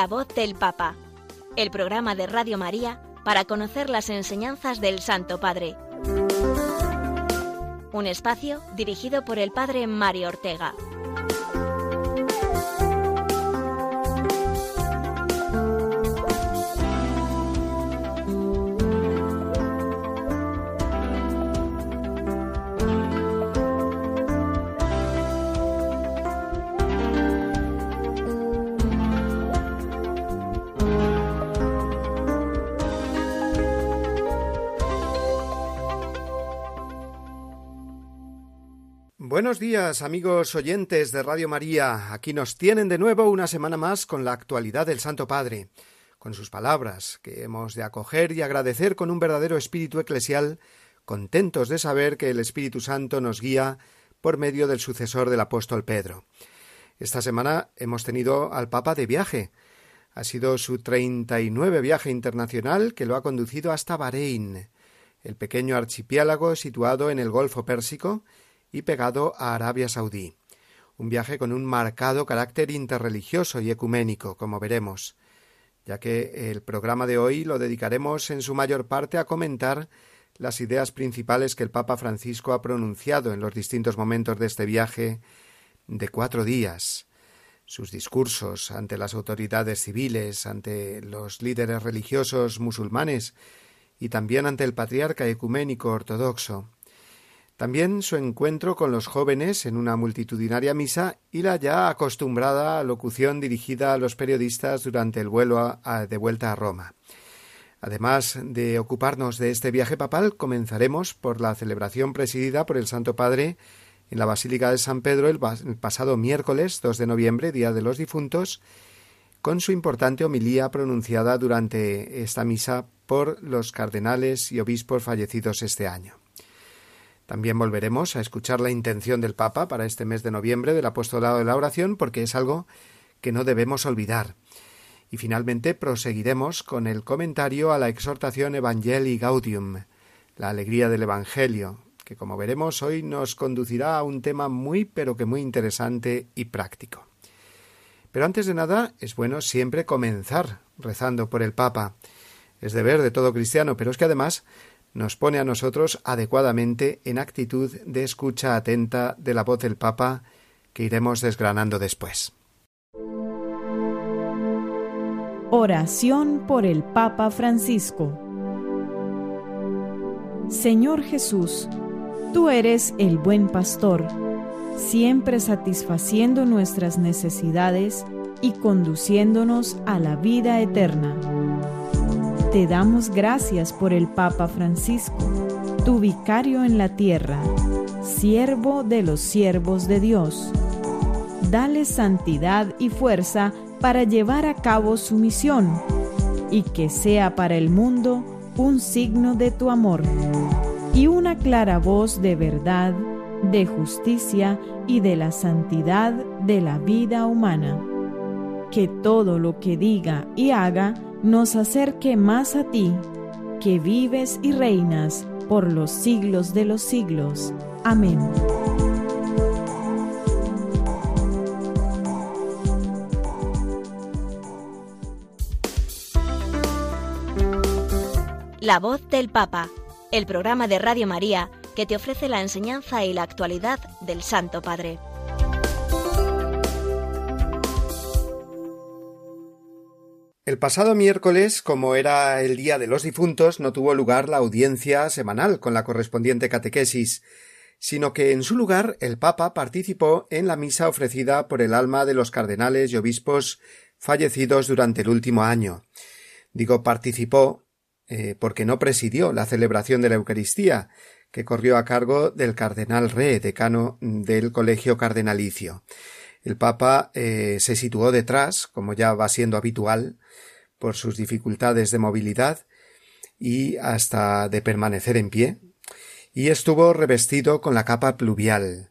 La voz del Papa, el programa de Radio María para conocer las enseñanzas del Santo Padre. Un espacio dirigido por el Padre Mario Ortega. Buenos días, amigos oyentes de Radio María. Aquí nos tienen de nuevo una semana más con la actualidad del Santo Padre, con sus palabras, que hemos de acoger y agradecer con un verdadero espíritu eclesial, contentos de saber que el Espíritu Santo nos guía por medio del sucesor del apóstol Pedro. Esta semana hemos tenido al Papa de viaje. Ha sido su treinta y nueve viaje internacional que lo ha conducido hasta Bahrein, el pequeño archipiélago situado en el Golfo Pérsico, y pegado a Arabia Saudí. Un viaje con un marcado carácter interreligioso y ecuménico, como veremos, ya que el programa de hoy lo dedicaremos en su mayor parte a comentar las ideas principales que el Papa Francisco ha pronunciado en los distintos momentos de este viaje de cuatro días, sus discursos ante las autoridades civiles, ante los líderes religiosos musulmanes y también ante el patriarca ecuménico ortodoxo, también su encuentro con los jóvenes en una multitudinaria misa y la ya acostumbrada locución dirigida a los periodistas durante el vuelo de vuelta a Roma. Además de ocuparnos de este viaje papal, comenzaremos por la celebración presidida por el Santo Padre en la Basílica de San Pedro el, el pasado miércoles 2 de noviembre, Día de los Difuntos, con su importante homilía pronunciada durante esta misa por los cardenales y obispos fallecidos este año. También volveremos a escuchar la intención del Papa para este mes de noviembre del apostolado de la oración, porque es algo que no debemos olvidar. Y finalmente proseguiremos con el comentario a la exhortación Evangelii Gaudium, la alegría del Evangelio, que como veremos hoy nos conducirá a un tema muy pero que muy interesante y práctico. Pero antes de nada es bueno siempre comenzar rezando por el Papa. Es deber de todo cristiano, pero es que además nos pone a nosotros adecuadamente en actitud de escucha atenta de la voz del Papa que iremos desgranando después. Oración por el Papa Francisco Señor Jesús, tú eres el buen pastor, siempre satisfaciendo nuestras necesidades y conduciéndonos a la vida eterna. Te damos gracias por el Papa Francisco, tu vicario en la tierra, siervo de los siervos de Dios. Dale santidad y fuerza para llevar a cabo su misión y que sea para el mundo un signo de tu amor y una clara voz de verdad, de justicia y de la santidad de la vida humana. Que todo lo que diga y haga nos acerque más a ti, que vives y reinas por los siglos de los siglos. Amén. La voz del Papa, el programa de Radio María que te ofrece la enseñanza y la actualidad del Santo Padre. El pasado miércoles, como era el Día de los Difuntos, no tuvo lugar la audiencia semanal con la correspondiente catequesis, sino que en su lugar el Papa participó en la misa ofrecida por el alma de los cardenales y obispos fallecidos durante el último año. Digo participó eh, porque no presidió la celebración de la Eucaristía, que corrió a cargo del cardenal Re, decano del Colegio Cardenalicio. El Papa eh, se situó detrás, como ya va siendo habitual, por sus dificultades de movilidad y hasta de permanecer en pie, y estuvo revestido con la capa pluvial.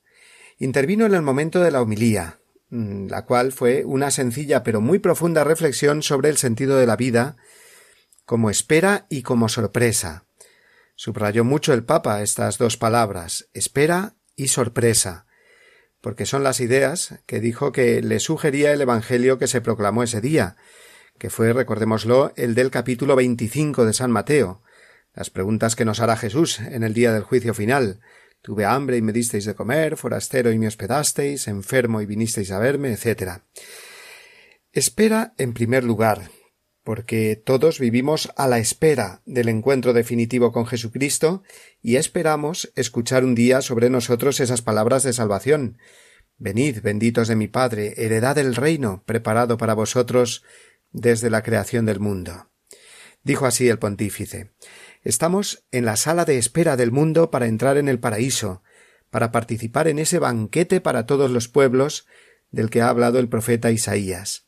Intervino en el momento de la homilía, mm, la cual fue una sencilla pero muy profunda reflexión sobre el sentido de la vida, como espera y como sorpresa. Subrayó mucho el Papa estas dos palabras, espera y sorpresa, porque son las ideas que dijo que le sugería el Evangelio que se proclamó ese día, que fue, recordémoslo, el del capítulo 25 de San Mateo, las preguntas que nos hará Jesús en el día del juicio final. Tuve hambre y me disteis de comer, forastero y me hospedasteis, enfermo y vinisteis a verme, etc. Espera en primer lugar, porque todos vivimos a la espera del encuentro definitivo con Jesucristo y esperamos escuchar un día sobre nosotros esas palabras de salvación. Venid, benditos de mi Padre, heredad del reino preparado para vosotros desde la creación del mundo. Dijo así el pontífice. Estamos en la sala de espera del mundo para entrar en el paraíso, para participar en ese banquete para todos los pueblos del que ha hablado el profeta Isaías.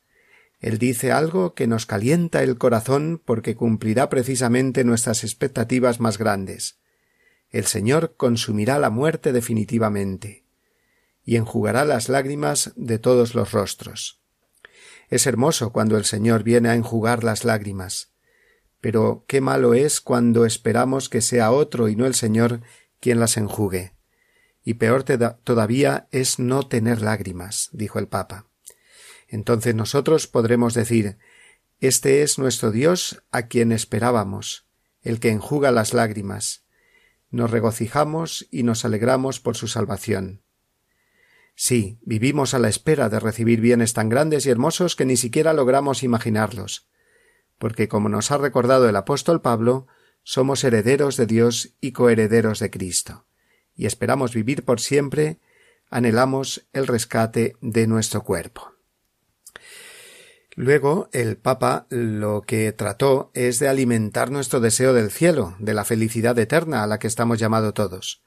Él dice algo que nos calienta el corazón porque cumplirá precisamente nuestras expectativas más grandes. El Señor consumirá la muerte definitivamente y enjugará las lágrimas de todos los rostros. Es hermoso cuando el Señor viene a enjugar las lágrimas, pero qué malo es cuando esperamos que sea otro y no el Señor quien las enjugue. Y peor todavía es no tener lágrimas, dijo el Papa. Entonces nosotros podremos decir Este es nuestro Dios a quien esperábamos, el que enjuga las lágrimas. Nos regocijamos y nos alegramos por su salvación. Sí, vivimos a la espera de recibir bienes tan grandes y hermosos que ni siquiera logramos imaginarlos, porque como nos ha recordado el apóstol Pablo, somos herederos de Dios y coherederos de Cristo, y esperamos vivir por siempre, anhelamos el rescate de nuestro cuerpo. Luego el Papa lo que trató es de alimentar nuestro deseo del cielo, de la felicidad eterna a la que estamos llamados todos.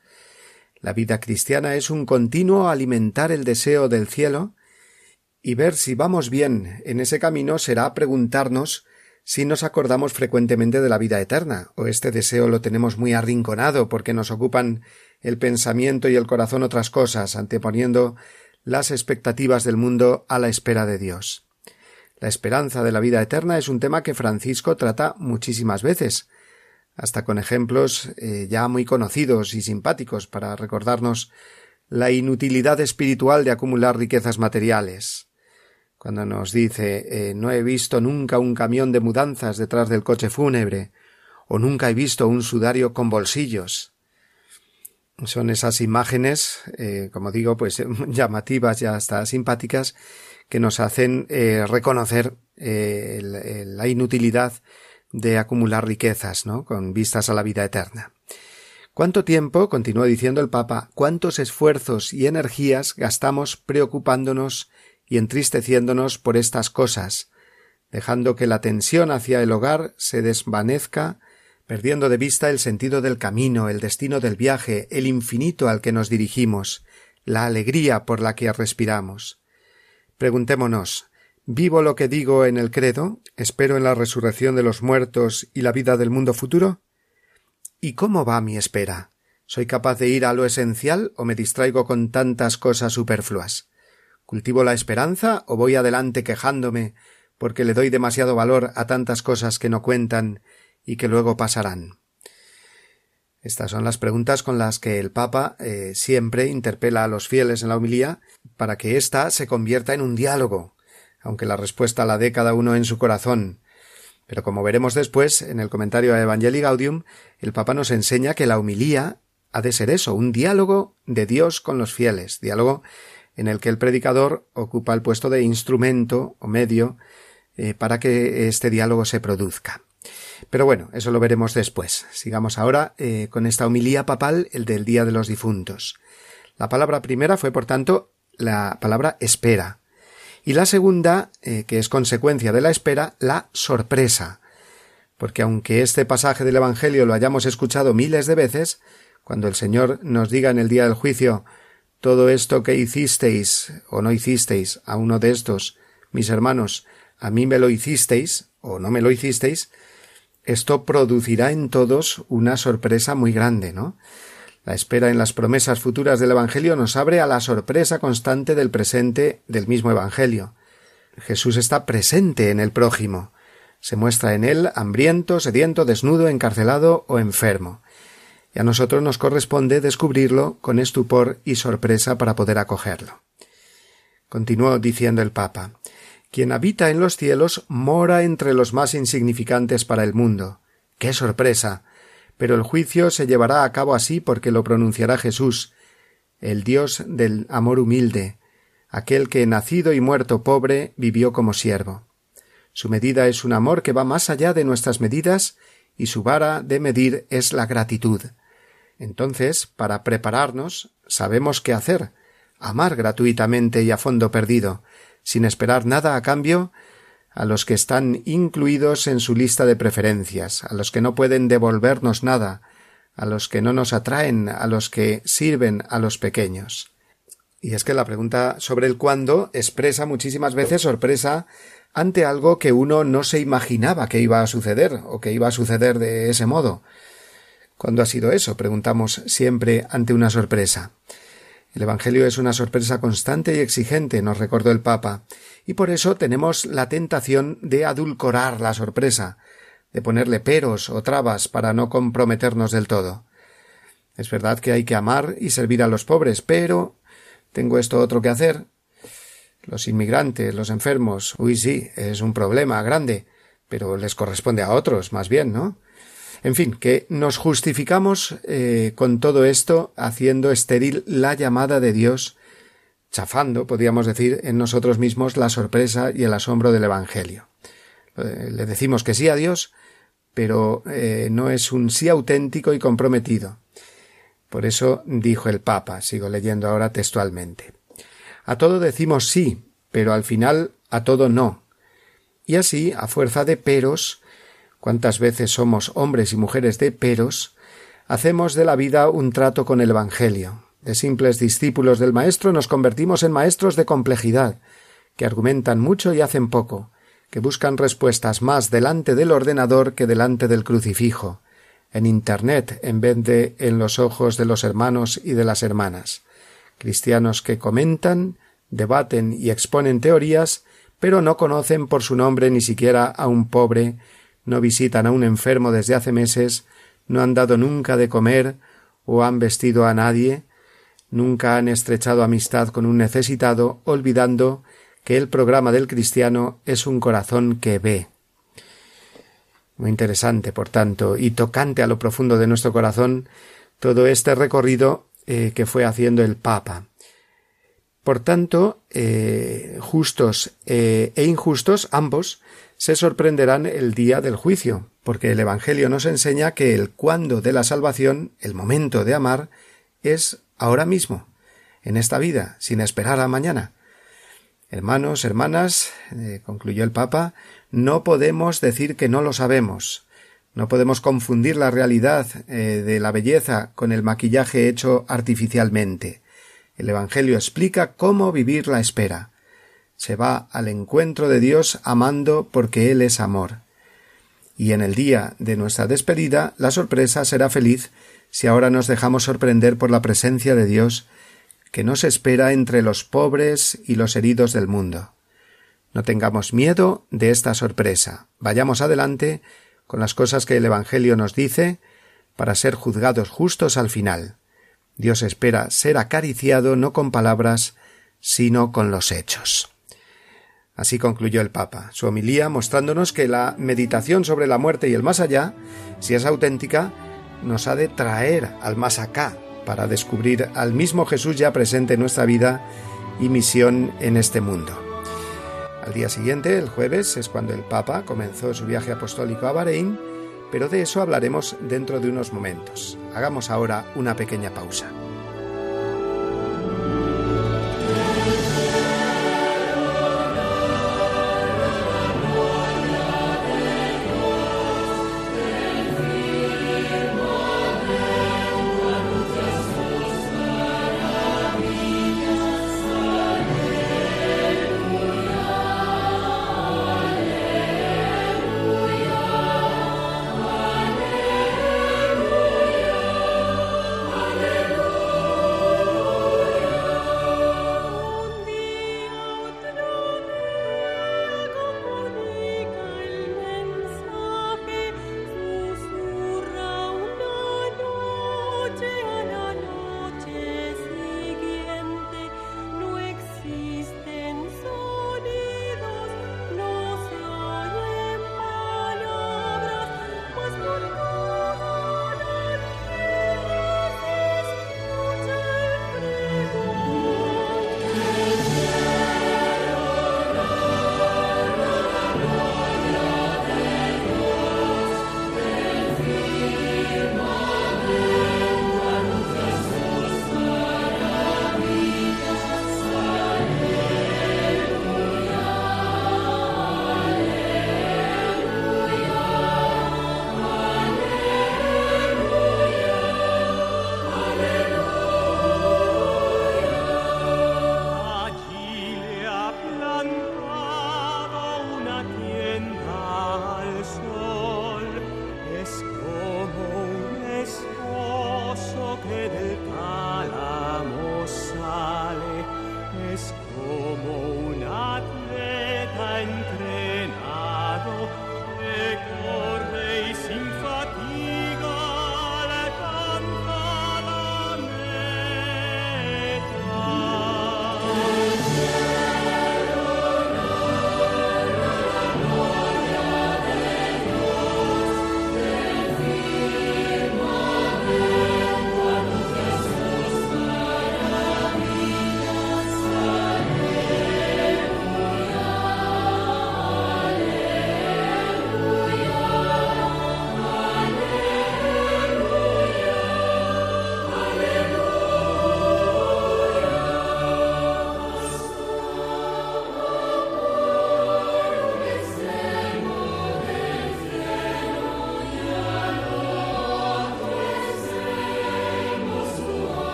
La vida cristiana es un continuo alimentar el deseo del cielo y ver si vamos bien en ese camino será preguntarnos si nos acordamos frecuentemente de la vida eterna, o este deseo lo tenemos muy arrinconado porque nos ocupan el pensamiento y el corazón otras cosas, anteponiendo las expectativas del mundo a la espera de Dios. La esperanza de la vida eterna es un tema que Francisco trata muchísimas veces, hasta con ejemplos eh, ya muy conocidos y simpáticos para recordarnos la inutilidad espiritual de acumular riquezas materiales. Cuando nos dice eh, no he visto nunca un camión de mudanzas detrás del coche fúnebre, o nunca he visto un sudario con bolsillos. Son esas imágenes, eh, como digo, pues llamativas y hasta simpáticas, que nos hacen reconocer la inutilidad de acumular riquezas, ¿no? con vistas a la vida eterna. ¿Cuánto tiempo, continuó diciendo el Papa, cuántos esfuerzos y energías gastamos preocupándonos y entristeciéndonos por estas cosas, dejando que la tensión hacia el hogar se desvanezca, perdiendo de vista el sentido del camino, el destino del viaje, el infinito al que nos dirigimos, la alegría por la que respiramos. Preguntémonos ¿Vivo lo que digo en el credo? ¿Espero en la resurrección de los muertos y la vida del mundo futuro? ¿Y cómo va mi espera? ¿Soy capaz de ir a lo esencial o me distraigo con tantas cosas superfluas? ¿Cultivo la esperanza o voy adelante quejándome porque le doy demasiado valor a tantas cosas que no cuentan y que luego pasarán? Estas son las preguntas con las que el Papa eh, siempre interpela a los fieles en la homilía para que ésta se convierta en un diálogo, aunque la respuesta la dé cada uno en su corazón. Pero como veremos después, en el comentario a Evangelii Gaudium, el Papa nos enseña que la humilía ha de ser eso, un diálogo de Dios con los fieles, diálogo en el que el predicador ocupa el puesto de instrumento o medio eh, para que este diálogo se produzca. Pero bueno, eso lo veremos después. Sigamos ahora eh, con esta homilía papal, el del Día de los Difuntos. La palabra primera fue, por tanto, la palabra espera. Y la segunda, eh, que es consecuencia de la espera, la sorpresa. Porque aunque este pasaje del Evangelio lo hayamos escuchado miles de veces, cuando el Señor nos diga en el día del juicio todo esto que hicisteis o no hicisteis a uno de estos, mis hermanos, a mí me lo hicisteis o no me lo hicisteis, esto producirá en todos una sorpresa muy grande, ¿no? La espera en las promesas futuras del Evangelio nos abre a la sorpresa constante del presente del mismo Evangelio. Jesús está presente en el prójimo. Se muestra en él hambriento, sediento, desnudo, encarcelado o enfermo. Y a nosotros nos corresponde descubrirlo con estupor y sorpresa para poder acogerlo. Continuó diciendo el Papa Quien habita en los cielos mora entre los más insignificantes para el mundo. ¡Qué sorpresa! Pero el juicio se llevará a cabo así porque lo pronunciará Jesús, el Dios del amor humilde, aquel que nacido y muerto pobre vivió como siervo. Su medida es un amor que va más allá de nuestras medidas y su vara de medir es la gratitud. Entonces, para prepararnos, sabemos qué hacer, amar gratuitamente y a fondo perdido, sin esperar nada a cambio, a los que están incluidos en su lista de preferencias, a los que no pueden devolvernos nada, a los que no nos atraen, a los que sirven a los pequeños. Y es que la pregunta sobre el cuándo expresa muchísimas veces sorpresa ante algo que uno no se imaginaba que iba a suceder o que iba a suceder de ese modo. ¿Cuándo ha sido eso? preguntamos siempre ante una sorpresa. El Evangelio es una sorpresa constante y exigente, nos recordó el Papa, y por eso tenemos la tentación de adulcorar la sorpresa, de ponerle peros o trabas para no comprometernos del todo. Es verdad que hay que amar y servir a los pobres, pero tengo esto otro que hacer. Los inmigrantes, los enfermos, uy sí, es un problema grande, pero les corresponde a otros, más bien, ¿no? En fin, que nos justificamos eh, con todo esto haciendo estéril la llamada de Dios, chafando, podríamos decir, en nosotros mismos la sorpresa y el asombro del Evangelio. Eh, le decimos que sí a Dios, pero eh, no es un sí auténtico y comprometido. Por eso dijo el Papa, sigo leyendo ahora textualmente. A todo decimos sí, pero al final a todo no. Y así, a fuerza de peros, cuántas veces somos hombres y mujeres de peros, hacemos de la vida un trato con el Evangelio. De simples discípulos del Maestro nos convertimos en maestros de complejidad, que argumentan mucho y hacen poco, que buscan respuestas más delante del ordenador que delante del crucifijo, en Internet en vez de en los ojos de los hermanos y de las hermanas, cristianos que comentan, debaten y exponen teorías, pero no conocen por su nombre ni siquiera a un pobre no visitan a un enfermo desde hace meses, no han dado nunca de comer o han vestido a nadie, nunca han estrechado amistad con un necesitado, olvidando que el programa del cristiano es un corazón que ve. Muy interesante, por tanto, y tocante a lo profundo de nuestro corazón todo este recorrido eh, que fue haciendo el Papa. Por tanto, eh, justos eh, e injustos, ambos, se sorprenderán el día del juicio, porque el Evangelio nos enseña que el cuándo de la salvación, el momento de amar, es ahora mismo, en esta vida, sin esperar a mañana. Hermanos, hermanas, eh, concluyó el Papa, no podemos decir que no lo sabemos. No podemos confundir la realidad de la belleza con el maquillaje hecho artificialmente. El Evangelio explica cómo vivir la espera. Se va al encuentro de Dios amando porque Él es amor. Y en el día de nuestra despedida, la sorpresa será feliz si ahora nos dejamos sorprender por la presencia de Dios que nos espera entre los pobres y los heridos del mundo. No tengamos miedo de esta sorpresa. Vayamos adelante con las cosas que el Evangelio nos dice para ser juzgados justos al final. Dios espera ser acariciado no con palabras, sino con los hechos. Así concluyó el Papa su homilía mostrándonos que la meditación sobre la muerte y el más allá, si es auténtica, nos ha de traer al más acá para descubrir al mismo Jesús ya presente en nuestra vida y misión en este mundo. Al día siguiente, el jueves, es cuando el Papa comenzó su viaje apostólico a Bahrein pero de eso hablaremos dentro de unos momentos. Hagamos ahora una pequeña pausa.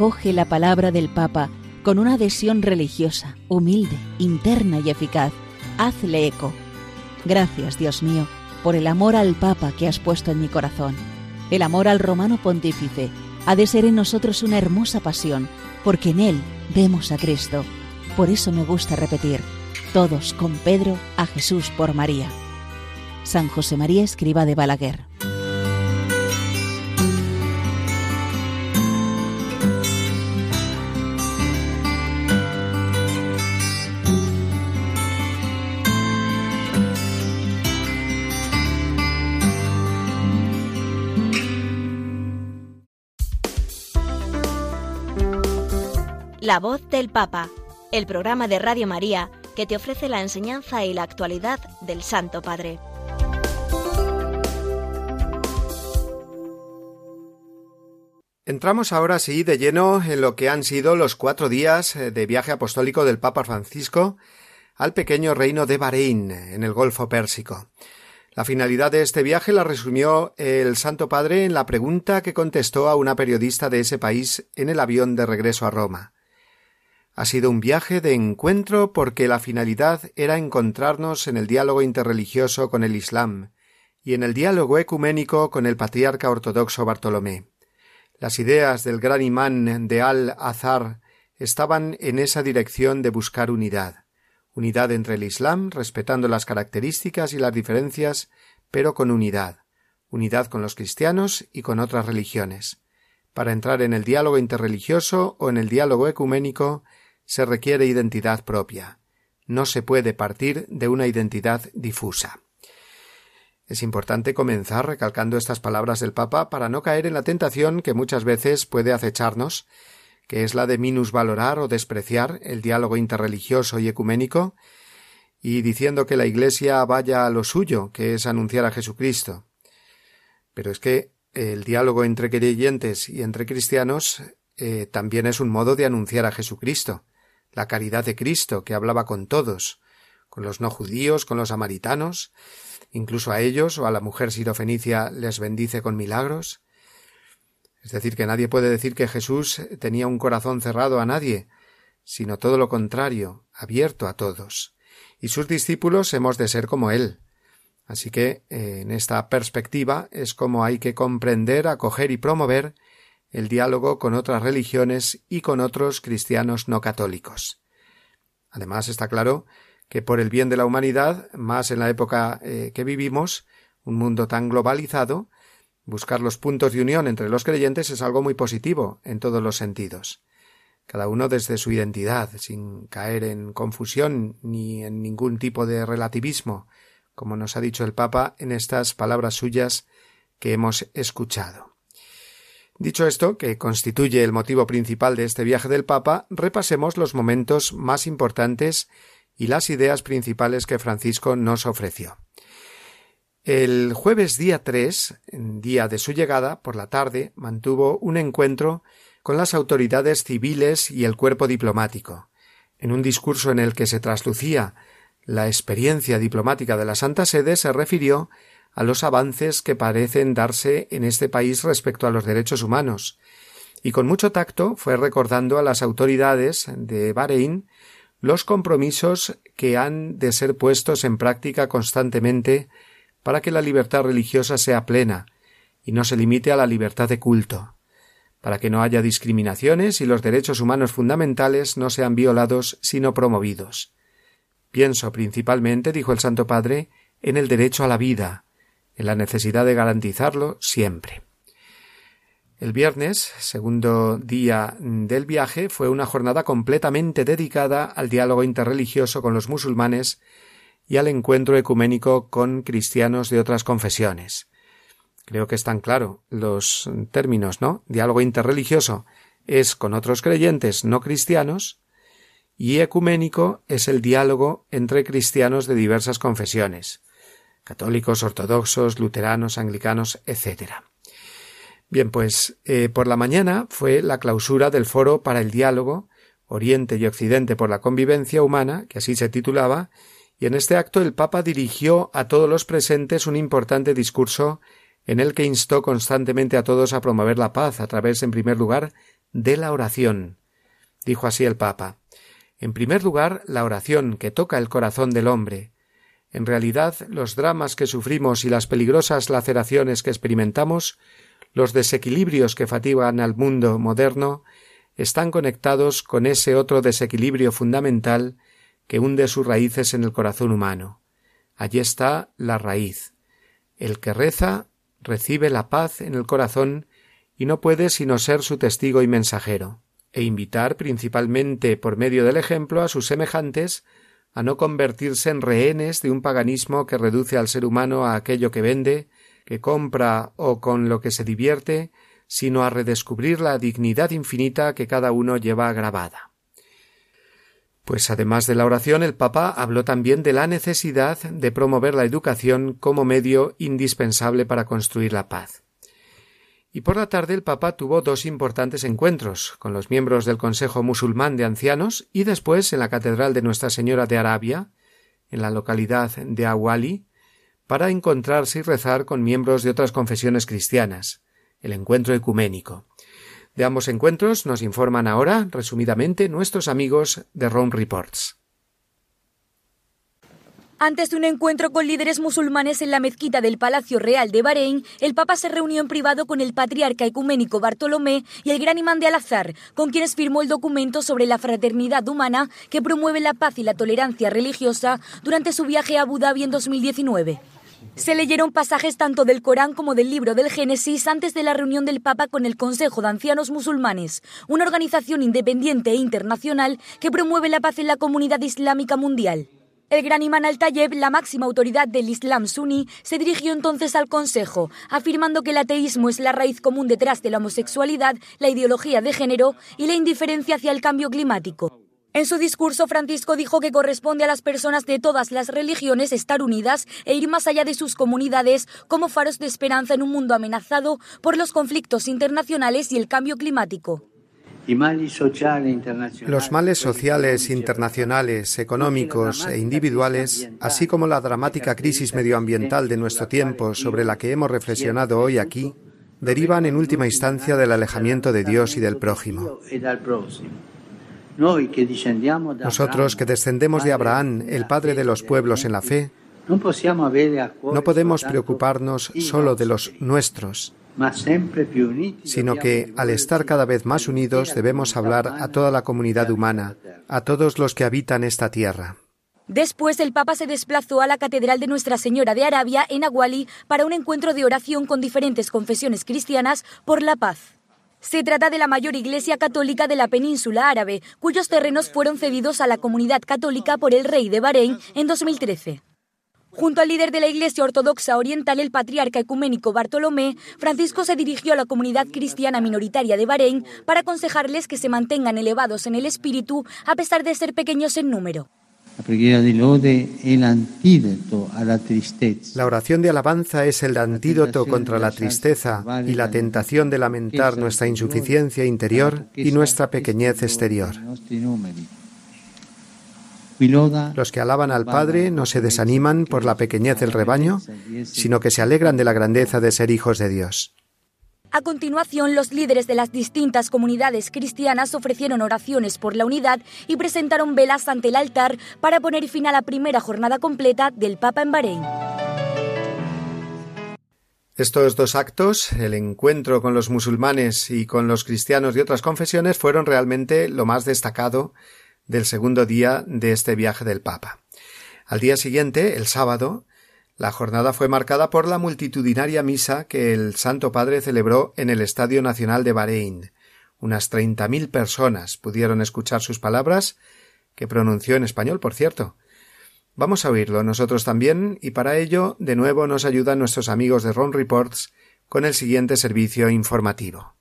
Acoge la palabra del Papa con una adhesión religiosa, humilde, interna y eficaz, hazle eco. Gracias, Dios mío, por el amor al Papa que has puesto en mi corazón. El amor al romano pontífice ha de ser en nosotros una hermosa pasión, porque en él vemos a Cristo. Por eso me gusta repetir, todos con Pedro, a Jesús por María. San José María Escriba de Balaguer. La voz del Papa, el programa de Radio María que te ofrece la enseñanza y la actualidad del Santo Padre. Entramos ahora sí de lleno en lo que han sido los cuatro días eh, de viaje apostólico del Papa Francisco al pequeño reino de Bahrein, en el Golfo Pérsico. La finalidad de este viaje la resumió el Santo Padre en la pregunta que contestó a una periodista de ese país en el avión de regreso a Roma. Ha sido un viaje de encuentro porque la finalidad era encontrarnos en el diálogo interreligioso con el Islam y en el diálogo ecuménico con el patriarca ortodoxo Bartolomé. Las ideas del gran imán de Al-Azhar estaban en esa dirección de buscar unidad, unidad entre el Islam, respetando las características y las diferencias, pero con unidad, unidad con los cristianos y con otras religiones. Para entrar en el diálogo interreligioso o en el diálogo ecuménico se requiere identidad propia. No se puede partir de una identidad difusa. Es importante comenzar recalcando estas palabras del Papa para no caer en la tentación que muchas veces puede acecharnos, que es la de minusvalorar o despreciar el diálogo interreligioso y ecuménico, y diciendo que la Iglesia vaya a lo suyo, que es anunciar a Jesucristo. Pero es que el diálogo entre creyentes y entre cristianos eh, también es un modo de anunciar a Jesucristo la caridad de Cristo, que hablaba con todos, con los no judíos, con los samaritanos, incluso a ellos o a la mujer sirofenicia les bendice con milagros. Es decir, que nadie puede decir que Jesús tenía un corazón cerrado a nadie, sino todo lo contrario, abierto a todos. Y sus discípulos hemos de ser como Él. Así que, eh, en esta perspectiva, es como hay que comprender, acoger y promover el diálogo con otras religiones y con otros cristianos no católicos. Además, está claro que por el bien de la humanidad, más en la época eh, que vivimos, un mundo tan globalizado, buscar los puntos de unión entre los creyentes es algo muy positivo en todos los sentidos. Cada uno desde su identidad, sin caer en confusión ni en ningún tipo de relativismo, como nos ha dicho el Papa en estas palabras suyas que hemos escuchado. Dicho esto, que constituye el motivo principal de este viaje del Papa, repasemos los momentos más importantes y las ideas principales que Francisco nos ofreció. El jueves día 3, día de su llegada, por la tarde, mantuvo un encuentro con las autoridades civiles y el cuerpo diplomático. En un discurso en el que se traslucía la experiencia diplomática de la Santa Sede, se refirió a los avances que parecen darse en este país respecto a los derechos humanos, y con mucho tacto fue recordando a las autoridades de Bahrein los compromisos que han de ser puestos en práctica constantemente para que la libertad religiosa sea plena y no se limite a la libertad de culto, para que no haya discriminaciones y los derechos humanos fundamentales no sean violados sino promovidos. Pienso principalmente, dijo el Santo Padre, en el derecho a la vida, en la necesidad de garantizarlo siempre. El viernes, segundo día del viaje, fue una jornada completamente dedicada al diálogo interreligioso con los musulmanes y al encuentro ecuménico con cristianos de otras confesiones. Creo que están claro los términos, ¿no? Diálogo interreligioso es con otros creyentes no cristianos y ecuménico es el diálogo entre cristianos de diversas confesiones católicos, ortodoxos, luteranos, anglicanos, etc. Bien, pues eh, por la mañana fue la clausura del foro para el diálogo Oriente y Occidente por la convivencia humana, que así se titulaba, y en este acto el Papa dirigió a todos los presentes un importante discurso en el que instó constantemente a todos a promover la paz a través, en primer lugar, de la oración. Dijo así el Papa. En primer lugar, la oración que toca el corazón del hombre. En realidad, los dramas que sufrimos y las peligrosas laceraciones que experimentamos, los desequilibrios que fatigan al mundo moderno, están conectados con ese otro desequilibrio fundamental que hunde sus raíces en el corazón humano. Allí está la raíz. El que reza recibe la paz en el corazón y no puede sino ser su testigo y mensajero e invitar principalmente por medio del ejemplo a sus semejantes a no convertirse en rehenes de un paganismo que reduce al ser humano a aquello que vende, que compra o con lo que se divierte, sino a redescubrir la dignidad infinita que cada uno lleva grabada. Pues además de la oración, el Papa habló también de la necesidad de promover la educación como medio indispensable para construir la paz. Y por la tarde el Papa tuvo dos importantes encuentros con los miembros del Consejo Musulmán de Ancianos y después en la Catedral de Nuestra Señora de Arabia, en la localidad de Awali, para encontrarse y rezar con miembros de otras confesiones cristianas, el encuentro ecuménico. De ambos encuentros nos informan ahora, resumidamente, nuestros amigos de Rome Reports. Antes de un encuentro con líderes musulmanes en la mezquita del Palacio Real de Bahrein, el Papa se reunió en privado con el patriarca ecuménico Bartolomé y el gran imán de Al-Azhar, con quienes firmó el documento sobre la fraternidad humana que promueve la paz y la tolerancia religiosa durante su viaje a Abu Dhabi en 2019. Se leyeron pasajes tanto del Corán como del libro del Génesis antes de la reunión del Papa con el Consejo de Ancianos Musulmanes, una organización independiente e internacional que promueve la paz en la comunidad islámica mundial. El gran imán al-Tayeb, la máxima autoridad del Islam suní, se dirigió entonces al Consejo, afirmando que el ateísmo es la raíz común detrás de la homosexualidad, la ideología de género y la indiferencia hacia el cambio climático. En su discurso, Francisco dijo que corresponde a las personas de todas las religiones estar unidas e ir más allá de sus comunidades como faros de esperanza en un mundo amenazado por los conflictos internacionales y el cambio climático. Los males sociales internacionales, económicos e individuales, así como la dramática crisis medioambiental de nuestro tiempo sobre la que hemos reflexionado hoy aquí, derivan en última instancia del alejamiento de Dios y del prójimo. Nosotros que descendemos de Abraham, el padre de los pueblos en la fe, no podemos preocuparnos solo de los nuestros, sino que al estar cada vez más unidos debemos hablar a toda la comunidad humana, a todos los que habitan esta tierra. Después el Papa se desplazó a la Catedral de Nuestra Señora de Arabia en Aguali para un encuentro de oración con diferentes confesiones cristianas por la paz. Se trata de la mayor iglesia católica de la península árabe, cuyos terrenos fueron cedidos a la comunidad católica por el rey de Bahrein en 2013. Junto al líder de la Iglesia Ortodoxa Oriental, el patriarca ecuménico Bartolomé, Francisco se dirigió a la comunidad cristiana minoritaria de Bahrein para aconsejarles que se mantengan elevados en el espíritu a pesar de ser pequeños en número. La oración de alabanza es el antídoto contra la tristeza y la tentación de lamentar nuestra insuficiencia interior y nuestra pequeñez exterior. Los que alaban al Padre no se desaniman por la pequeñez del rebaño, sino que se alegran de la grandeza de ser hijos de Dios. A continuación, los líderes de las distintas comunidades cristianas ofrecieron oraciones por la unidad y presentaron velas ante el altar para poner fin a la primera jornada completa del Papa en Bahrein. Estos dos actos, el encuentro con los musulmanes y con los cristianos de otras confesiones, fueron realmente lo más destacado del segundo día de este viaje del Papa. Al día siguiente, el sábado, la jornada fue marcada por la multitudinaria misa que el Santo Padre celebró en el Estadio Nacional de Bahrein. Unas treinta mil personas pudieron escuchar sus palabras, que pronunció en español, por cierto. Vamos a oírlo nosotros también, y para ello, de nuevo, nos ayudan nuestros amigos de Ron Reports con el siguiente servicio informativo.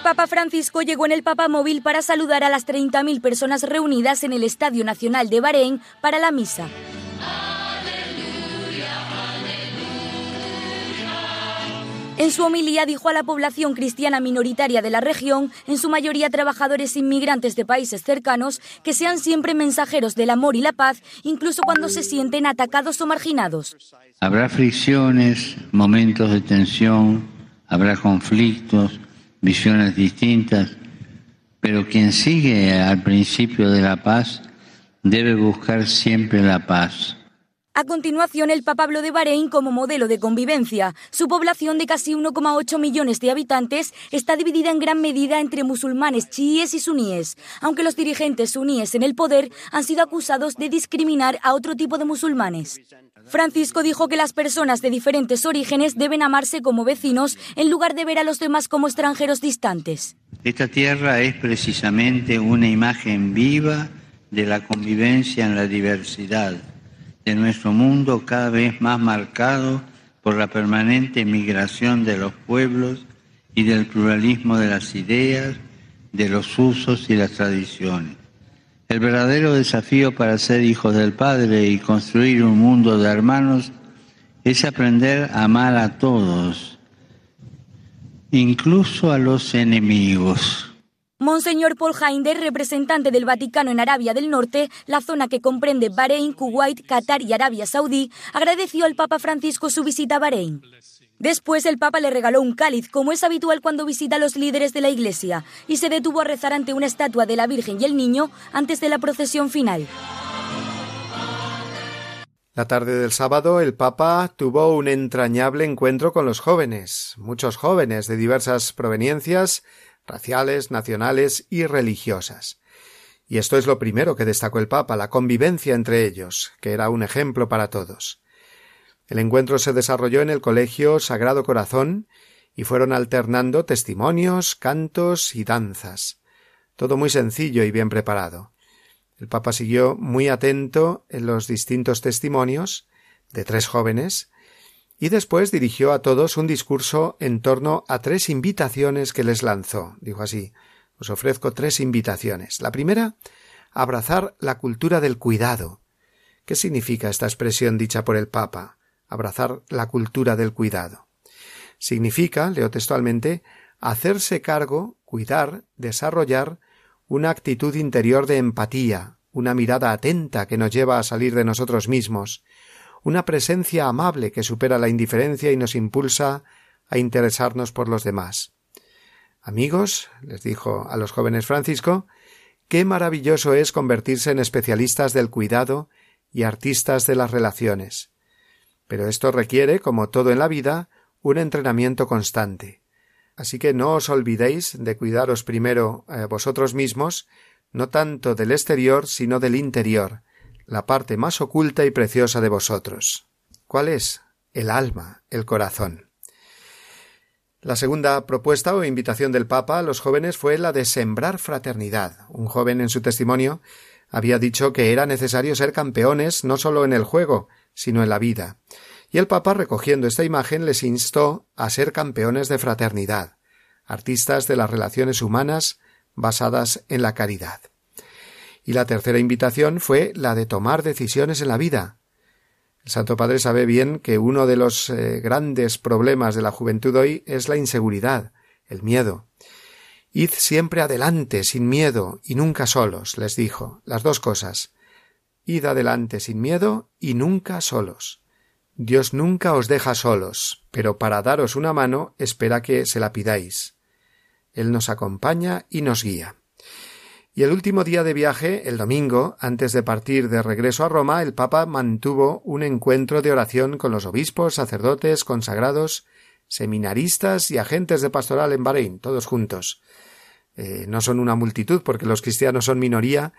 El Papa Francisco llegó en el Papa Móvil para saludar a las 30.000 personas reunidas en el Estadio Nacional de Bahrein para la misa. En su homilía dijo a la población cristiana minoritaria de la región, en su mayoría trabajadores inmigrantes de países cercanos, que sean siempre mensajeros del amor y la paz, incluso cuando se sienten atacados o marginados. Habrá fricciones, momentos de tensión, habrá conflictos, visiones distintas, pero quien sigue al principio de la paz debe buscar siempre la paz. A continuación, el Papa habló de Bahrein como modelo de convivencia. Su población de casi 1,8 millones de habitantes está dividida en gran medida entre musulmanes chiíes y suníes, aunque los dirigentes suníes en el poder han sido acusados de discriminar a otro tipo de musulmanes. Francisco dijo que las personas de diferentes orígenes deben amarse como vecinos en lugar de ver a los demás como extranjeros distantes. Esta tierra es precisamente una imagen viva de la convivencia en la diversidad de nuestro mundo cada vez más marcado por la permanente migración de los pueblos y del pluralismo de las ideas, de los usos y las tradiciones. El verdadero desafío para ser hijos del Padre y construir un mundo de hermanos es aprender a amar a todos, incluso a los enemigos. Monseñor Paul Heinder, representante del Vaticano en Arabia del Norte, la zona que comprende Bahrein, Kuwait, Qatar y Arabia Saudí, agradeció al Papa Francisco su visita a Bahrein. Después el Papa le regaló un cáliz, como es habitual cuando visita a los líderes de la Iglesia, y se detuvo a rezar ante una estatua de la Virgen y el Niño antes de la procesión final. La tarde del sábado el Papa tuvo un entrañable encuentro con los jóvenes, muchos jóvenes de diversas proveniencias, raciales, nacionales y religiosas. Y esto es lo primero que destacó el Papa, la convivencia entre ellos, que era un ejemplo para todos. El encuentro se desarrolló en el Colegio Sagrado Corazón y fueron alternando testimonios, cantos y danzas. Todo muy sencillo y bien preparado. El Papa siguió muy atento en los distintos testimonios de tres jóvenes y después dirigió a todos un discurso en torno a tres invitaciones que les lanzó. Dijo así Os ofrezco tres invitaciones. La primera, abrazar la cultura del cuidado. ¿Qué significa esta expresión dicha por el Papa? abrazar la cultura del cuidado. Significa, leo textualmente, hacerse cargo, cuidar, desarrollar una actitud interior de empatía, una mirada atenta que nos lleva a salir de nosotros mismos, una presencia amable que supera la indiferencia y nos impulsa a interesarnos por los demás. Amigos, les dijo a los jóvenes Francisco, qué maravilloso es convertirse en especialistas del cuidado y artistas de las relaciones. Pero esto requiere, como todo en la vida, un entrenamiento constante. Así que no os olvidéis de cuidaros primero a vosotros mismos, no tanto del exterior, sino del interior, la parte más oculta y preciosa de vosotros. ¿Cuál es? El alma, el corazón. La segunda propuesta o invitación del Papa a los jóvenes fue la de sembrar fraternidad. Un joven en su testimonio había dicho que era necesario ser campeones no solo en el juego, sino en la vida. Y el Papa, recogiendo esta imagen, les instó a ser campeones de fraternidad, artistas de las relaciones humanas basadas en la caridad. Y la tercera invitación fue la de tomar decisiones en la vida. El Santo Padre sabe bien que uno de los eh, grandes problemas de la juventud hoy es la inseguridad, el miedo. Id siempre adelante, sin miedo, y nunca solos, les dijo, las dos cosas. Id adelante sin miedo y nunca solos. Dios nunca os deja solos, pero para daros una mano espera que se la pidáis. Él nos acompaña y nos guía. Y el último día de viaje, el domingo, antes de partir de regreso a Roma, el Papa mantuvo un encuentro de oración con los obispos, sacerdotes, consagrados, seminaristas y agentes de pastoral en Bahrein, todos juntos. Eh, no son una multitud porque los cristianos son minoría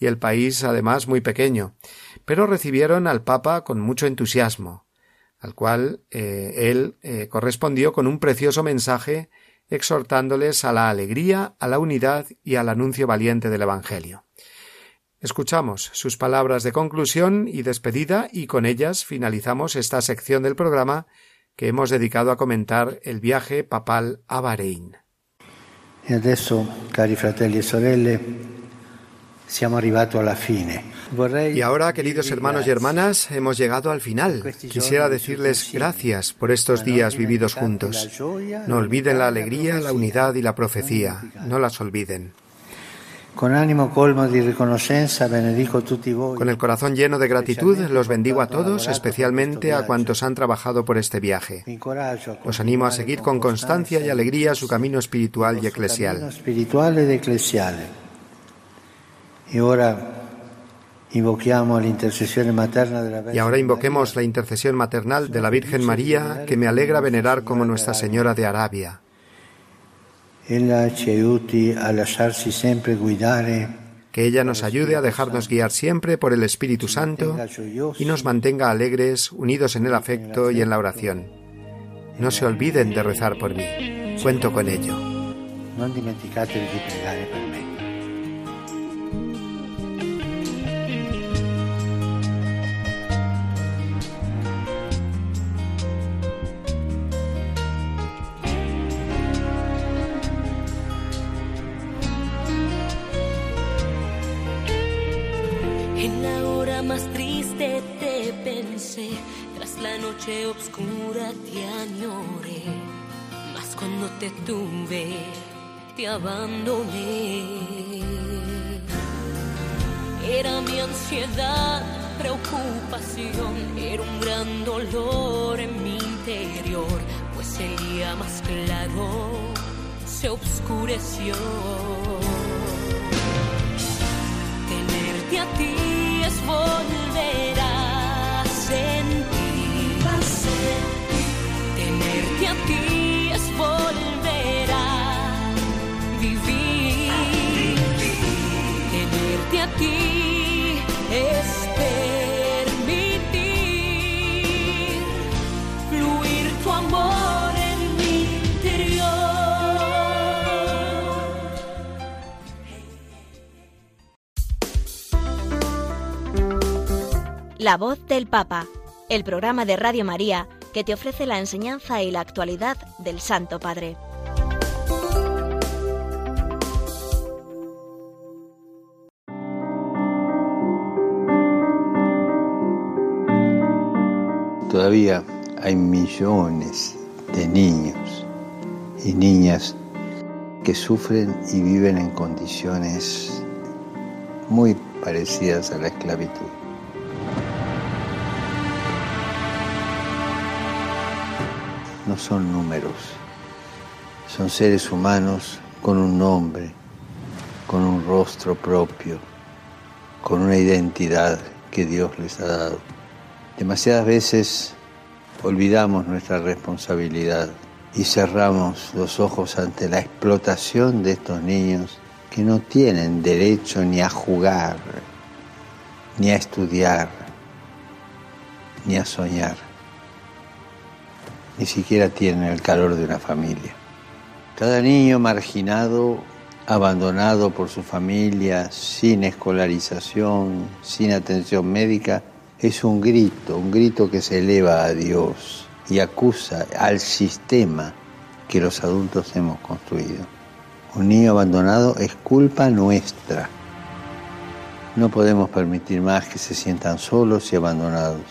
y el país además muy pequeño, pero recibieron al Papa con mucho entusiasmo, al cual eh, él eh, correspondió con un precioso mensaje exhortándoles a la alegría, a la unidad y al anuncio valiente del Evangelio. Escuchamos sus palabras de conclusión y despedida y con ellas finalizamos esta sección del programa que hemos dedicado a comentar el viaje papal a Bahrein. Y adesso, cari fratelli e sorelle, y ahora, queridos hermanos y hermanas, hemos llegado al final. Quisiera decirles gracias por estos días vividos juntos. No olviden la alegría, la unidad y la profecía. No las olviden. Con el corazón lleno de gratitud los bendigo a todos, especialmente a cuantos han trabajado por este viaje. Os animo a seguir con constancia y alegría su camino espiritual y eclesial. Y ahora Y ahora invoquemos la intercesión maternal de la Virgen María, que me alegra venerar como Nuestra Señora de Arabia. Que ella nos ayude a dejarnos guiar siempre por el Espíritu Santo y nos mantenga alegres, unidos en el afecto y en la oración. No se olviden de rezar por mí. Cuento con ello. La noche oscura te añoré, mas cuando te tuve te abandoné. Era mi ansiedad, preocupación, era un gran dolor en mi interior, pues el día más claro se oscureció. Tenerte a ti es volver Fluir tu amor en interior. La voz del Papa, el programa de Radio María que te ofrece la enseñanza y la actualidad del Santo Padre. Todavía hay millones de niños y niñas que sufren y viven en condiciones muy parecidas a la esclavitud. No son números, son seres humanos con un nombre, con un rostro propio, con una identidad que Dios les ha dado. Demasiadas veces olvidamos nuestra responsabilidad y cerramos los ojos ante la explotación de estos niños que no tienen derecho ni a jugar, ni a estudiar, ni a soñar. Ni siquiera tienen el calor de una familia. Cada niño marginado, abandonado por su familia, sin escolarización, sin atención médica, es un grito, un grito que se eleva a Dios y acusa al sistema que los adultos hemos construido. Un niño abandonado es culpa nuestra. No podemos permitir más que se sientan solos y abandonados.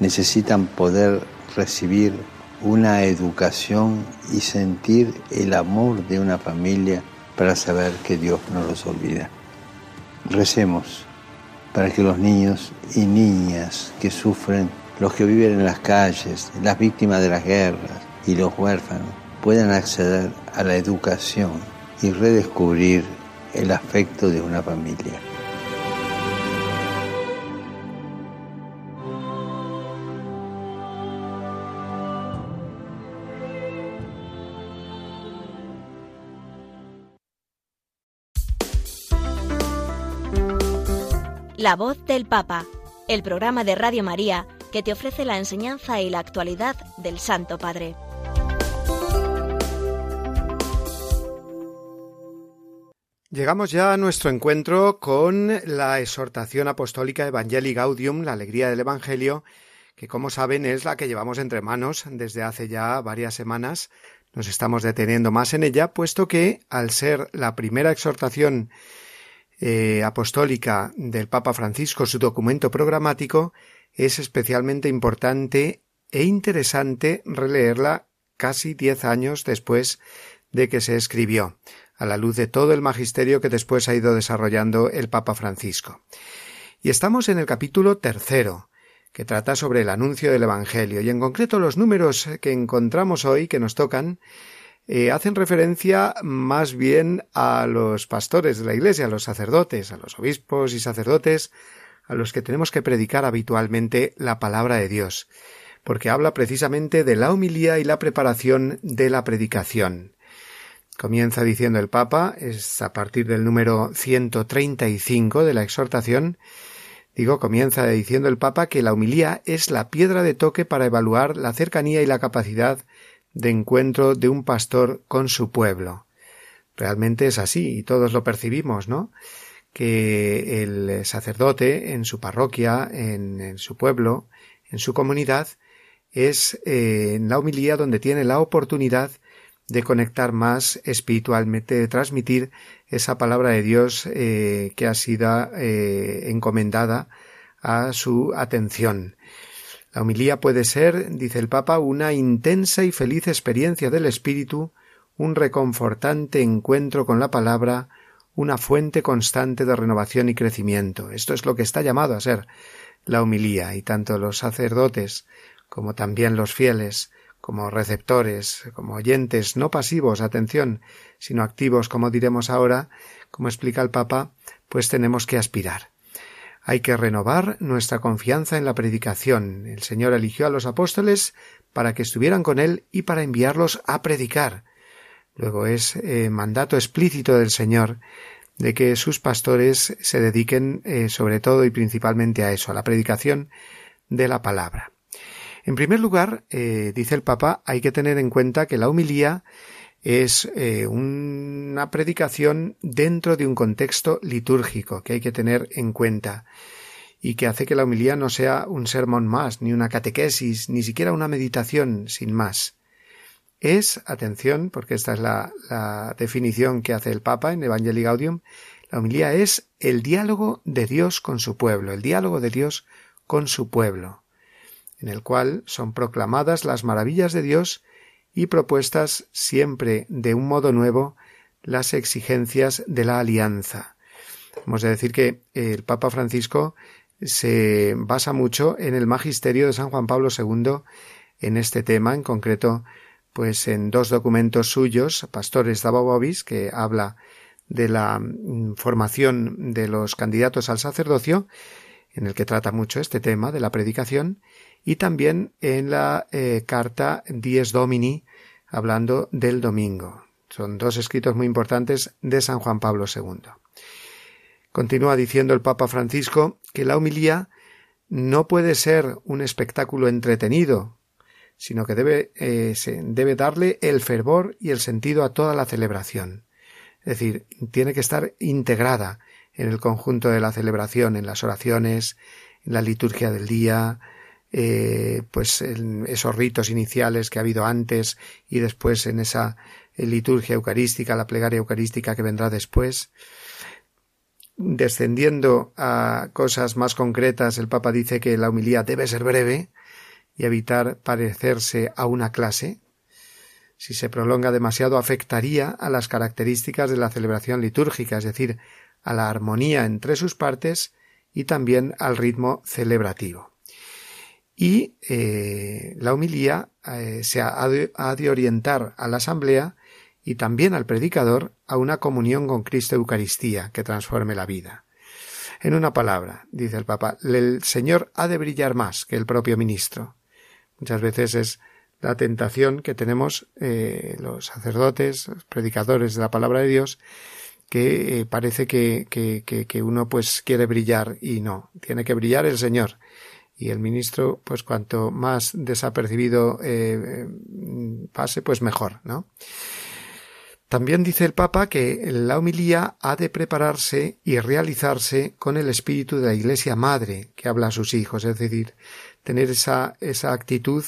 Necesitan poder recibir una educación y sentir el amor de una familia para saber que Dios no los olvida. Recemos para que los niños y niñas que sufren, los que viven en las calles, las víctimas de las guerras y los huérfanos, puedan acceder a la educación y redescubrir el afecto de una familia. La voz del Papa, el programa de Radio María que te ofrece la enseñanza y la actualidad del Santo Padre. Llegamos ya a nuestro encuentro con la exhortación apostólica Evangelii Gaudium, la alegría del Evangelio, que como saben es la que llevamos entre manos desde hace ya varias semanas. Nos estamos deteniendo más en ella, puesto que, al ser la primera exhortación eh, apostólica del Papa Francisco, su documento programático, es especialmente importante e interesante releerla casi diez años después de que se escribió. a la luz de todo el magisterio que después ha ido desarrollando el Papa Francisco. Y estamos en el capítulo tercero, que trata sobre el anuncio del Evangelio, y en concreto los números que encontramos hoy, que nos tocan, eh, hacen referencia más bien a los pastores de la Iglesia, a los sacerdotes, a los obispos y sacerdotes, a los que tenemos que predicar habitualmente la palabra de Dios, porque habla precisamente de la humilía y la preparación de la predicación. Comienza diciendo el Papa, es a partir del número 135 de la exhortación, digo, comienza diciendo el Papa que la humilía es la piedra de toque para evaluar la cercanía y la capacidad de encuentro de un pastor con su pueblo. Realmente es así y todos lo percibimos, ¿no? Que el sacerdote en su parroquia, en, su pueblo, en su comunidad, es eh, en la humilía donde tiene la oportunidad de conectar más espiritualmente, de transmitir esa palabra de Dios eh, que ha sido eh, encomendada a su atención. La humilía puede ser, dice el Papa, una intensa y feliz experiencia del espíritu, un reconfortante encuentro con la palabra, una fuente constante de renovación y crecimiento. Esto es lo que está llamado a ser la humilía, y tanto los sacerdotes como también los fieles como receptores, como oyentes, no pasivos, atención, sino activos, como diremos ahora, como explica el Papa, pues tenemos que aspirar. Hay que renovar nuestra confianza en la predicación. El Señor eligió a los apóstoles para que estuvieran con Él y para enviarlos a predicar. Luego es eh, mandato explícito del Señor de que sus pastores se dediquen eh, sobre todo y principalmente a eso, a la predicación de la palabra. En primer lugar, eh, dice el Papa, hay que tener en cuenta que la humilía es eh, una predicación dentro de un contexto litúrgico que hay que tener en cuenta y que hace que la humilía no sea un sermón más, ni una catequesis, ni siquiera una meditación sin más. Es, atención, porque esta es la, definición que hace el Papa en Evangelii Gaudium, la humilía es el diálogo de Dios con su pueblo, el diálogo de Dios con su pueblo en el cual son proclamadas las maravillas de Dios y propuestas siempre de un modo nuevo las exigencias de la alianza. Hemos de decir que el Papa Francisco se basa mucho en el magisterio de San Juan Pablo II en este tema, en concreto, pues en dos documentos suyos, Pastores Dabobobis, que habla de la mm, formación de los candidatos al sacerdocio, en el que trata mucho este tema de la predicación, y también en la eh, carta Dies Domini, hablando del domingo. Son dos escritos muy importantes de San Juan Pablo II. Continúa diciendo el Papa Francisco que la humilía no puede ser un espectáculo entretenido, sino que debe, eh, debe darle el fervor y el sentido a toda la celebración. Es decir, tiene que estar integrada en el conjunto de la celebración, en las oraciones, en la liturgia del día, eh, pues en esos ritos iniciales que ha habido antes y después en esa eh, liturgia eucarística, la plegaria eucarística que vendrá después. Descendiendo a cosas más concretas, el Papa dice que la humildad debe ser breve y evitar parecerse a una clase. Si se prolonga demasiado afectaría a las características de la celebración litúrgica, es decir, a la armonía entre sus partes y también al ritmo celebrativo y eh, la humilía eh, se ha de, orientar a la asamblea y también al predicador a una comunión con Cristo Eucaristía que transforme la vida. En una palabra, dice el Papa, el Señor ha de brillar más que el propio ministro. Muchas veces es la tentación que tenemos eh, los sacerdotes, los predicadores de la palabra de Dios, que parece que, que, que uno pues quiere brillar y no, tiene que brillar el Señor y el ministro, pues cuanto más desapercibido eh, pase, pues mejor, ¿no? También dice el Papa que la homilía ha de prepararse y realizarse con el espíritu de la Iglesia Madre que habla a sus hijos, es decir, tener esa, esa actitud,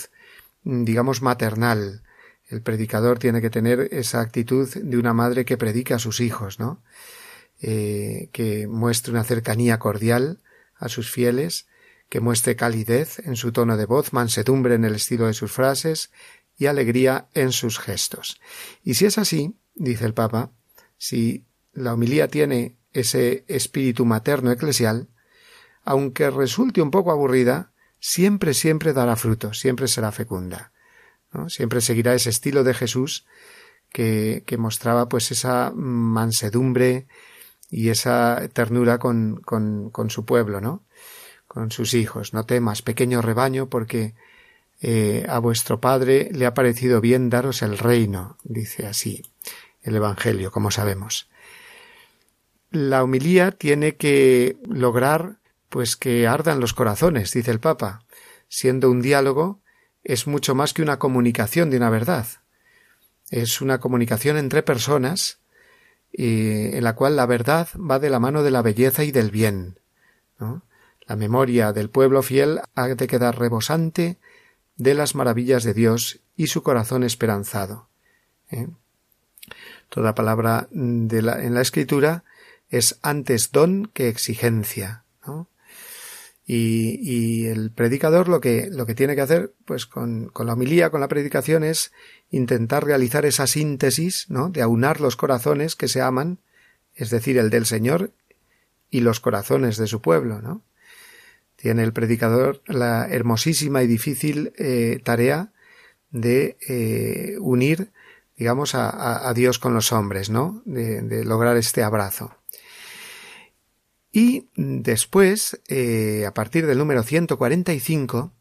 digamos, maternal. El predicador tiene que tener esa actitud de una madre que predica a sus hijos, ¿no? Eh, que muestre una cercanía cordial a sus fieles, que muestre calidez en su tono de voz, mansedumbre en el estilo de sus frases y alegría en sus gestos. Y si es así, dice el Papa, Si la homilía tiene ese espíritu materno eclesial, aunque resulte un poco aburrida, siempre, siempre dará fruto, siempre será fecunda. Siempre seguirá ese estilo de Jesús que, que mostraba pues esa mansedumbre y esa ternura con, con, con su pueblo, ¿no? Con sus hijos. No temas, pequeño rebaño, porque eh, a vuestro Padre le ha parecido bien daros el reino, dice así el Evangelio, como sabemos. La humilía tiene que lograr pues que ardan los corazones, dice el Papa. Siendo un diálogo, es mucho más que una comunicación de una verdad. Es una comunicación entre personas en la cual la verdad va de la mano de la belleza y del bien. La memoria del pueblo fiel ha de quedar rebosante de las maravillas de Dios y su corazón esperanzado. ¿eh? Toda palabra en la escritura es antes don que exigencia. Y, y, el predicador lo que, tiene que hacer, pues con, con la homilía, con la predicación, es intentar realizar esa síntesis, ¿no? de aunar los corazones que se aman, es decir, el del Señor y los corazones de su pueblo, ¿no? Tiene el predicador la hermosísima y difícil eh, tarea de eh, unir, digamos, a, Dios con los hombres, ¿no? De, lograr este abrazo. Y después, eh, a partir del número 145,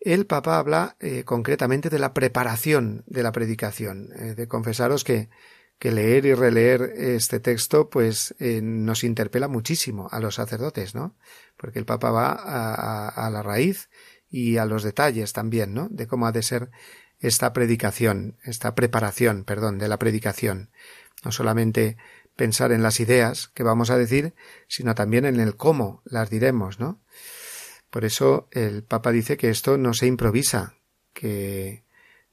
el Papa habla concretamente de la preparación de la predicación. De confesaros que, que, leer y releer este texto, pues eh, nos interpela muchísimo a los sacerdotes, ¿no? Porque el Papa va a, a, a, la raíz y a los detalles también, ¿no? De cómo ha de ser esta predicación, esta preparación, perdón, de la predicación. No solamente pensar en las ideas que vamos a decir, sino también en el cómo las diremos, ¿no? Por eso el Papa dice que esto no se improvisa, que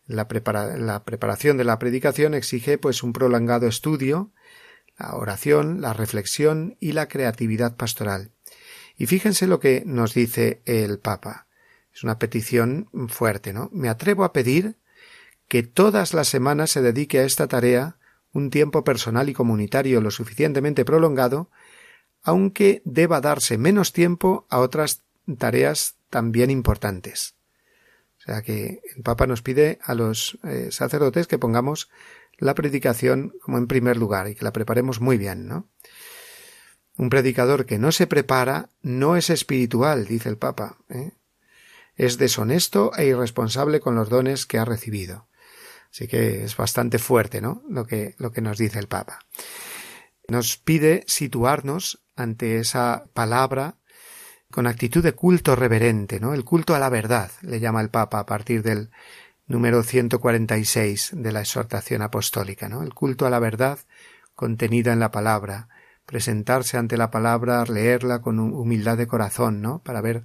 la, preparación de la predicación exige pues un prolongado estudio, la oración, la reflexión y la creatividad pastoral. Y fíjense lo que nos dice el Papa. Es una petición fuerte, ¿no? Me atrevo a pedir que todas las semanas se dedique a esta tarea un tiempo personal y comunitario lo suficientemente prolongado, aunque deba darse menos tiempo a otras tareas también importantes. O sea que el Papa nos pide a los eh, sacerdotes que pongamos la predicación como en primer lugar y que la preparemos muy bien, ¿no? Un predicador que no se prepara no es espiritual, dice el Papa. ¿eh? Es deshonesto e irresponsable con los dones que ha recibido. Así que es bastante fuerte, ¿no? Lo que, lo que nos dice el Papa. Nos pide situarnos ante esa palabra con actitud de culto reverente, ¿no? El culto a la verdad, le llama el Papa a partir del número 146 de la exhortación apostólica, ¿no? El culto a la verdad contenida en la palabra, presentarse ante la palabra, leerla con humildad de corazón, ¿no? Para ver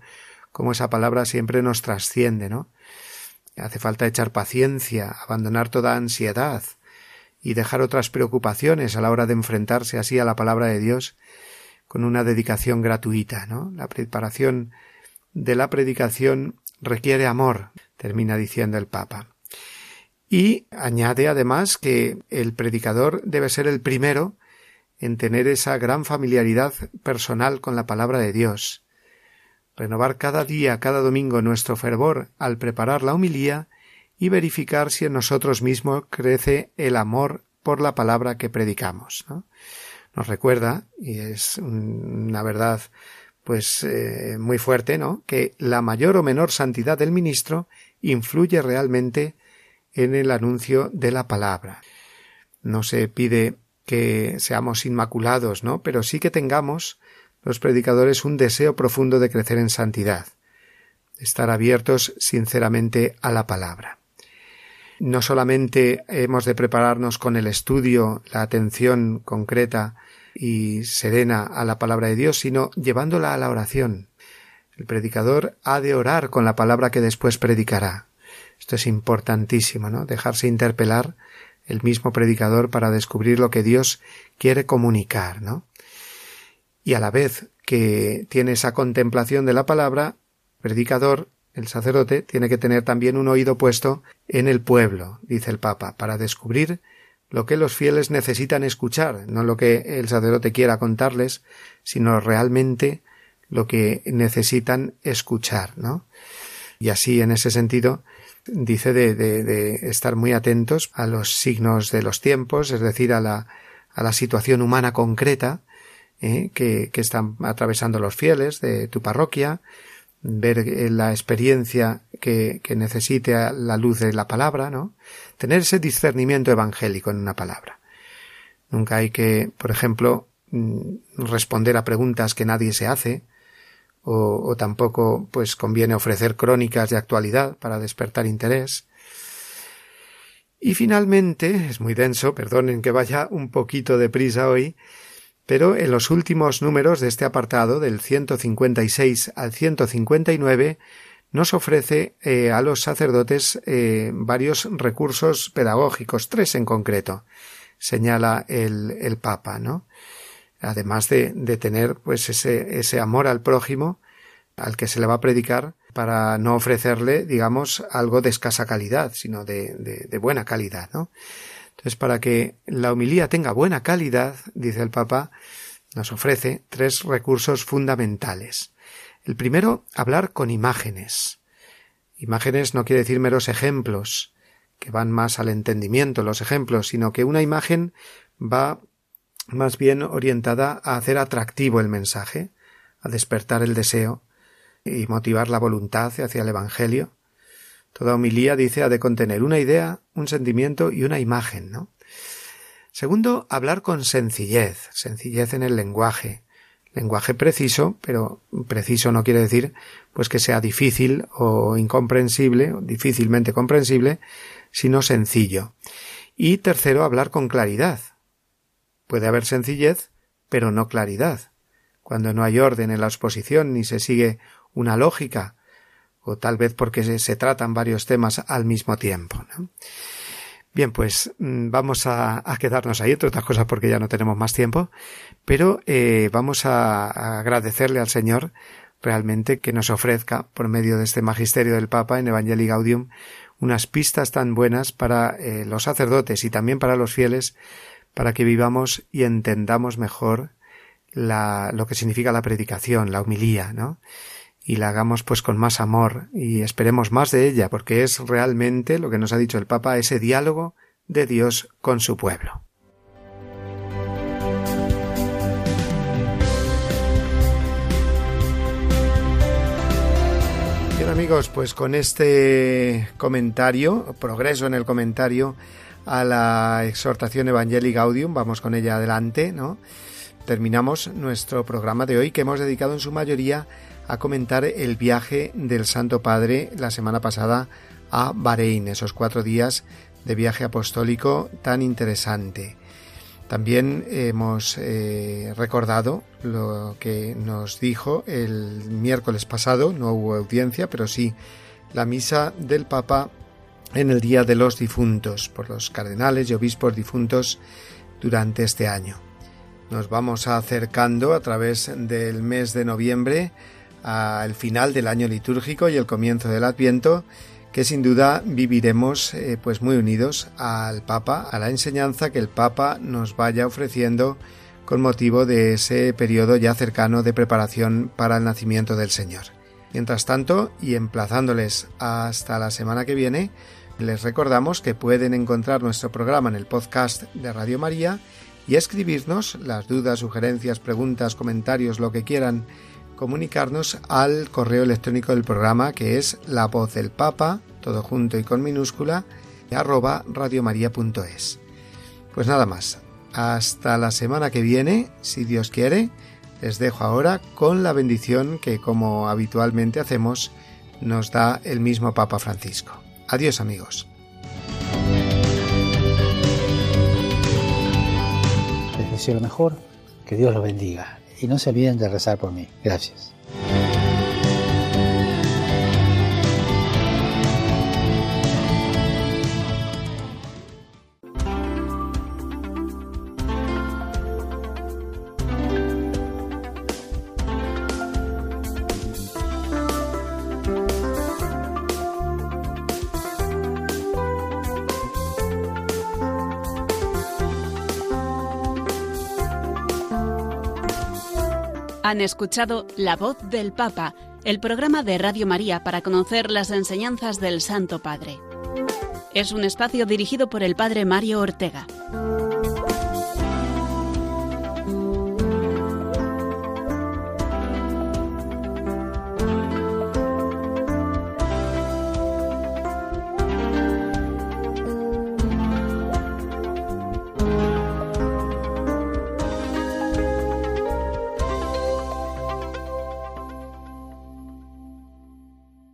cómo esa palabra siempre nos trasciende, ¿no? Hace falta echar paciencia, abandonar toda ansiedad y dejar otras preocupaciones a la hora de enfrentarse así a la palabra de Dios con una dedicación gratuita, ¿no? La preparación de la predicación requiere amor, termina diciendo el Papa. Y añade además que el predicador debe ser el primero en tener esa gran familiaridad personal con la palabra de Dios, renovar cada día, cada domingo nuestro fervor al preparar la humilía y verificar si en nosotros mismos crece el amor por la palabra que predicamos. Nos recuerda, y es una verdad pues eh, muy fuerte, ¿no? que la mayor o menor santidad del ministro influye realmente en el anuncio de la palabra. No se pide que seamos inmaculados, ¿no? Pero sí que tengamos los predicadores un deseo profundo de crecer en santidad, de estar abiertos sinceramente a la palabra. No solamente hemos de prepararnos con el estudio, la atención concreta y serena a la palabra de Dios, sino llevándola a la oración. El predicador ha de orar con la palabra que después predicará. Esto es importantísimo, ¿no? Dejarse interpelar el mismo predicador para descubrir lo que Dios quiere comunicar, ¿no? y a la vez que tiene esa contemplación de la palabra, el predicador, el sacerdote, tiene que tener también un oído puesto en el pueblo, dice el Papa, para descubrir lo que los fieles necesitan escuchar, no lo que el sacerdote quiera contarles, sino realmente lo que necesitan escuchar, ¿no? Y así, en ese sentido, dice de, de, estar muy atentos a los signos de los tiempos, es decir, a la, a la situación humana concreta ¿eh? que, que están atravesando los fieles de tu parroquia, ver eh, la experiencia que, que necesite la luz de la palabra, ¿no? Tener ese discernimiento evangélico en una palabra. Nunca hay que, por ejemplo, mm, responder a preguntas que nadie se hace, o, tampoco pues conviene ofrecer crónicas de actualidad para despertar interés. Y finalmente, es muy denso, perdonen que vaya un poquito de prisa hoy, pero en los últimos números de este apartado, del 156 al 159, nos ofrece eh, a los sacerdotes eh, varios recursos pedagógicos, tres en concreto, señala el, Papa, ¿no? Además de, de tener pues ese, ese amor al prójimo al que se le va a predicar para no ofrecerle, digamos, algo de escasa calidad, sino de, de, de buena calidad, ¿no? Entonces, para que la homilía tenga buena calidad, dice el Papa, nos ofrece tres recursos fundamentales. El primero, hablar con imágenes. Imágenes no quiere decir meros ejemplos, que van más al entendimiento los ejemplos, sino que una imagen va más bien orientada a hacer atractivo el mensaje, a despertar el deseo y motivar la voluntad hacia el Evangelio. Toda homilía, dice, ha de contener una idea, un sentimiento y una imagen, ¿no? Segundo, hablar con sencillez, sencillez en el lenguaje. Lenguaje preciso, pero preciso no quiere decir pues que sea difícil o incomprensible, o difícilmente comprensible, sino sencillo. Y tercero, hablar con claridad. Puede haber sencillez, pero no claridad. Cuando no hay orden en la exposición ni se sigue una lógica, o tal vez porque se, tratan varios temas al mismo tiempo. Bien, pues mm, vamos a, quedarnos ahí, entre otras cosas porque ya no tenemos más tiempo, pero eh, vamos a, agradecerle al Señor realmente que nos ofrezca, por medio de este magisterio del Papa en Evangelii Gaudium, unas pistas tan buenas para eh, los sacerdotes y también para los fieles, para que vivamos y entendamos mejor la, lo que significa la predicación, la humilía, ¿no? Y la hagamos pues con más amor y esperemos más de ella, porque es realmente lo que nos ha dicho el Papa, ese diálogo de Dios con su pueblo. Bien amigos, pues con este comentario, progreso en el comentario a la exhortación Evangelii Gaudium, vamos con ella adelante, ¿no? Terminamos nuestro programa de hoy que hemos dedicado en su mayoría a comentar el viaje del Santo Padre la semana pasada a Bahrein, esos cuatro días de viaje apostólico tan interesante. También hemos eh, recordado lo que nos dijo el miércoles pasado, no hubo audiencia, pero sí la misa del Papa en el Día de los Difuntos, por los cardenales y obispos difuntos durante este año. Nos vamos acercando a través del mes de noviembre al final del año litúrgico y el comienzo del Adviento, que sin duda viviremos eh, pues muy unidos al Papa, a la enseñanza que el Papa nos vaya ofreciendo con motivo de ese periodo ya cercano de preparación para el nacimiento del Señor. Mientras tanto, y emplazándoles hasta la semana que viene, les recordamos que pueden encontrar nuestro programa en el podcast de Radio María y escribirnos las dudas, sugerencias, preguntas, comentarios, lo que quieran comunicarnos al correo electrónico del programa que es la voz del papa, todo junto y con minúscula, arroba radiomaria.es. Pues nada más, hasta la semana que viene, si Dios quiere, les dejo ahora con la bendición que como habitualmente hacemos nos da el mismo Papa Francisco. Adiós amigos. Les deseo lo mejor, que Dios los bendiga y no se olviden de rezar por mí. Gracias. Han escuchado La voz del Papa, el programa de Radio María para conocer las enseñanzas del Santo Padre. Es un espacio dirigido por el Padre Mario Ortega.